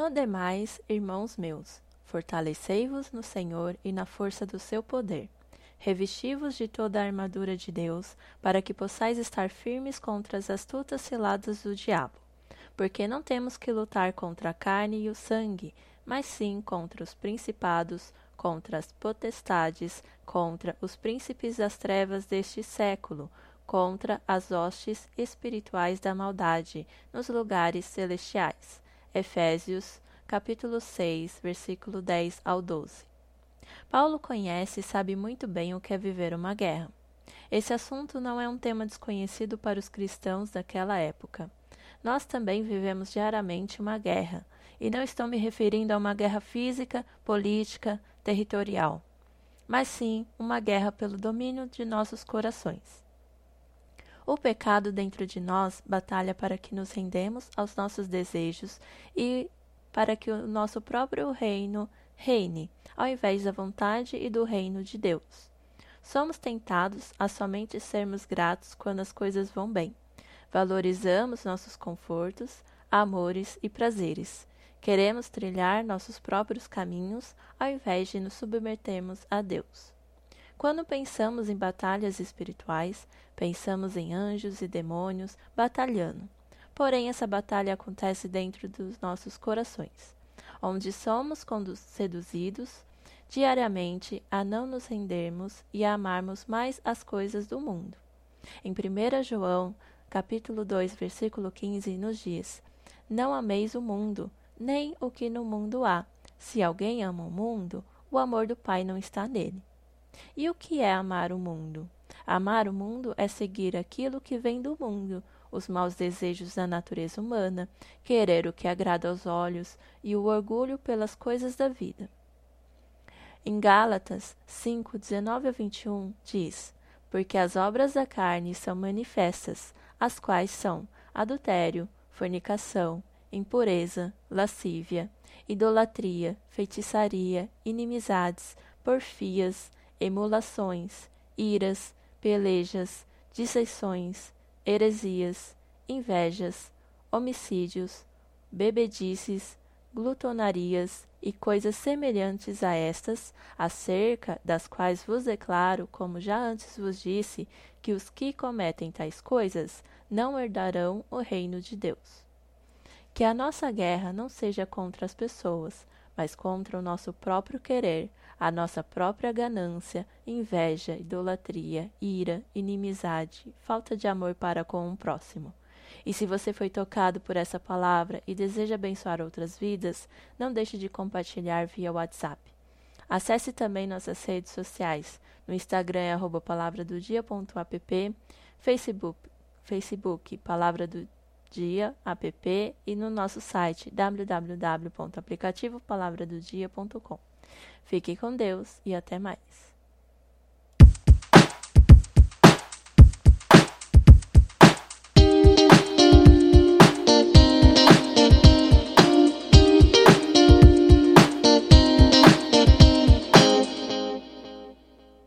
No demais, irmãos meus, fortalecei-vos no Senhor e na força do seu poder. Revesti-vos de toda a armadura de Deus, para que possais estar firmes contra as astutas ciladas do diabo. Porque não temos que lutar contra a carne e o sangue, mas sim contra os principados, contra as potestades, contra os príncipes das trevas deste século, contra as hostes espirituais da maldade nos lugares celestiais. Efésios, capítulo 6, versículo 10 ao 12. Paulo conhece e sabe muito bem o que é viver uma guerra. Esse assunto não é um tema desconhecido para os cristãos daquela época. Nós também vivemos diariamente uma guerra, e não estou me referindo a uma guerra física, política, territorial, mas sim uma guerra pelo domínio de nossos corações. O pecado dentro de nós batalha para que nos rendemos aos nossos desejos e para que o nosso próprio reino reine, ao invés da vontade e do reino de Deus. Somos tentados a somente sermos gratos quando as coisas vão bem. Valorizamos nossos confortos, amores e prazeres. Queremos trilhar nossos próprios caminhos ao invés de nos submetermos a Deus. Quando pensamos em batalhas espirituais, pensamos em anjos e demônios batalhando. Porém, essa batalha acontece dentro dos nossos corações, onde somos seduzidos diariamente a não nos rendermos e a amarmos mais as coisas do mundo. Em 1 João, capítulo 2, versículo 15, nos diz: Não ameis o mundo, nem o que no mundo há. Se alguém ama o mundo, o amor do Pai não está nele. E o que é amar o mundo? Amar o mundo é seguir aquilo que vem do mundo, os maus desejos da natureza humana, querer o que agrada aos olhos e o orgulho pelas coisas da vida. Em Gálatas 5, 19 a 21, diz: Porque as obras da carne são manifestas, as quais são adultério, fornicação, impureza, lascívia, idolatria, feitiçaria, inimizades, porfias, emulações, iras, pelejas, dissensões, heresias, invejas, homicídios, bebedices, glutonarias e coisas semelhantes a estas, acerca das quais vos declaro, como já antes vos disse, que os que cometem tais coisas não herdarão o reino de Deus. Que a nossa guerra não seja contra as pessoas, mas contra o nosso próprio querer, a nossa própria ganância, inveja, idolatria, ira, inimizade, falta de amor para com o próximo. E se você foi tocado por essa palavra e deseja abençoar outras vidas, não deixe de compartilhar via WhatsApp. Acesse também nossas redes sociais. No Instagram é arroba palavradodia.app, Facebook, Facebook Palavra do Dia app e no nosso site www.aplicativopalavradodia.com. Fique com Deus e até mais.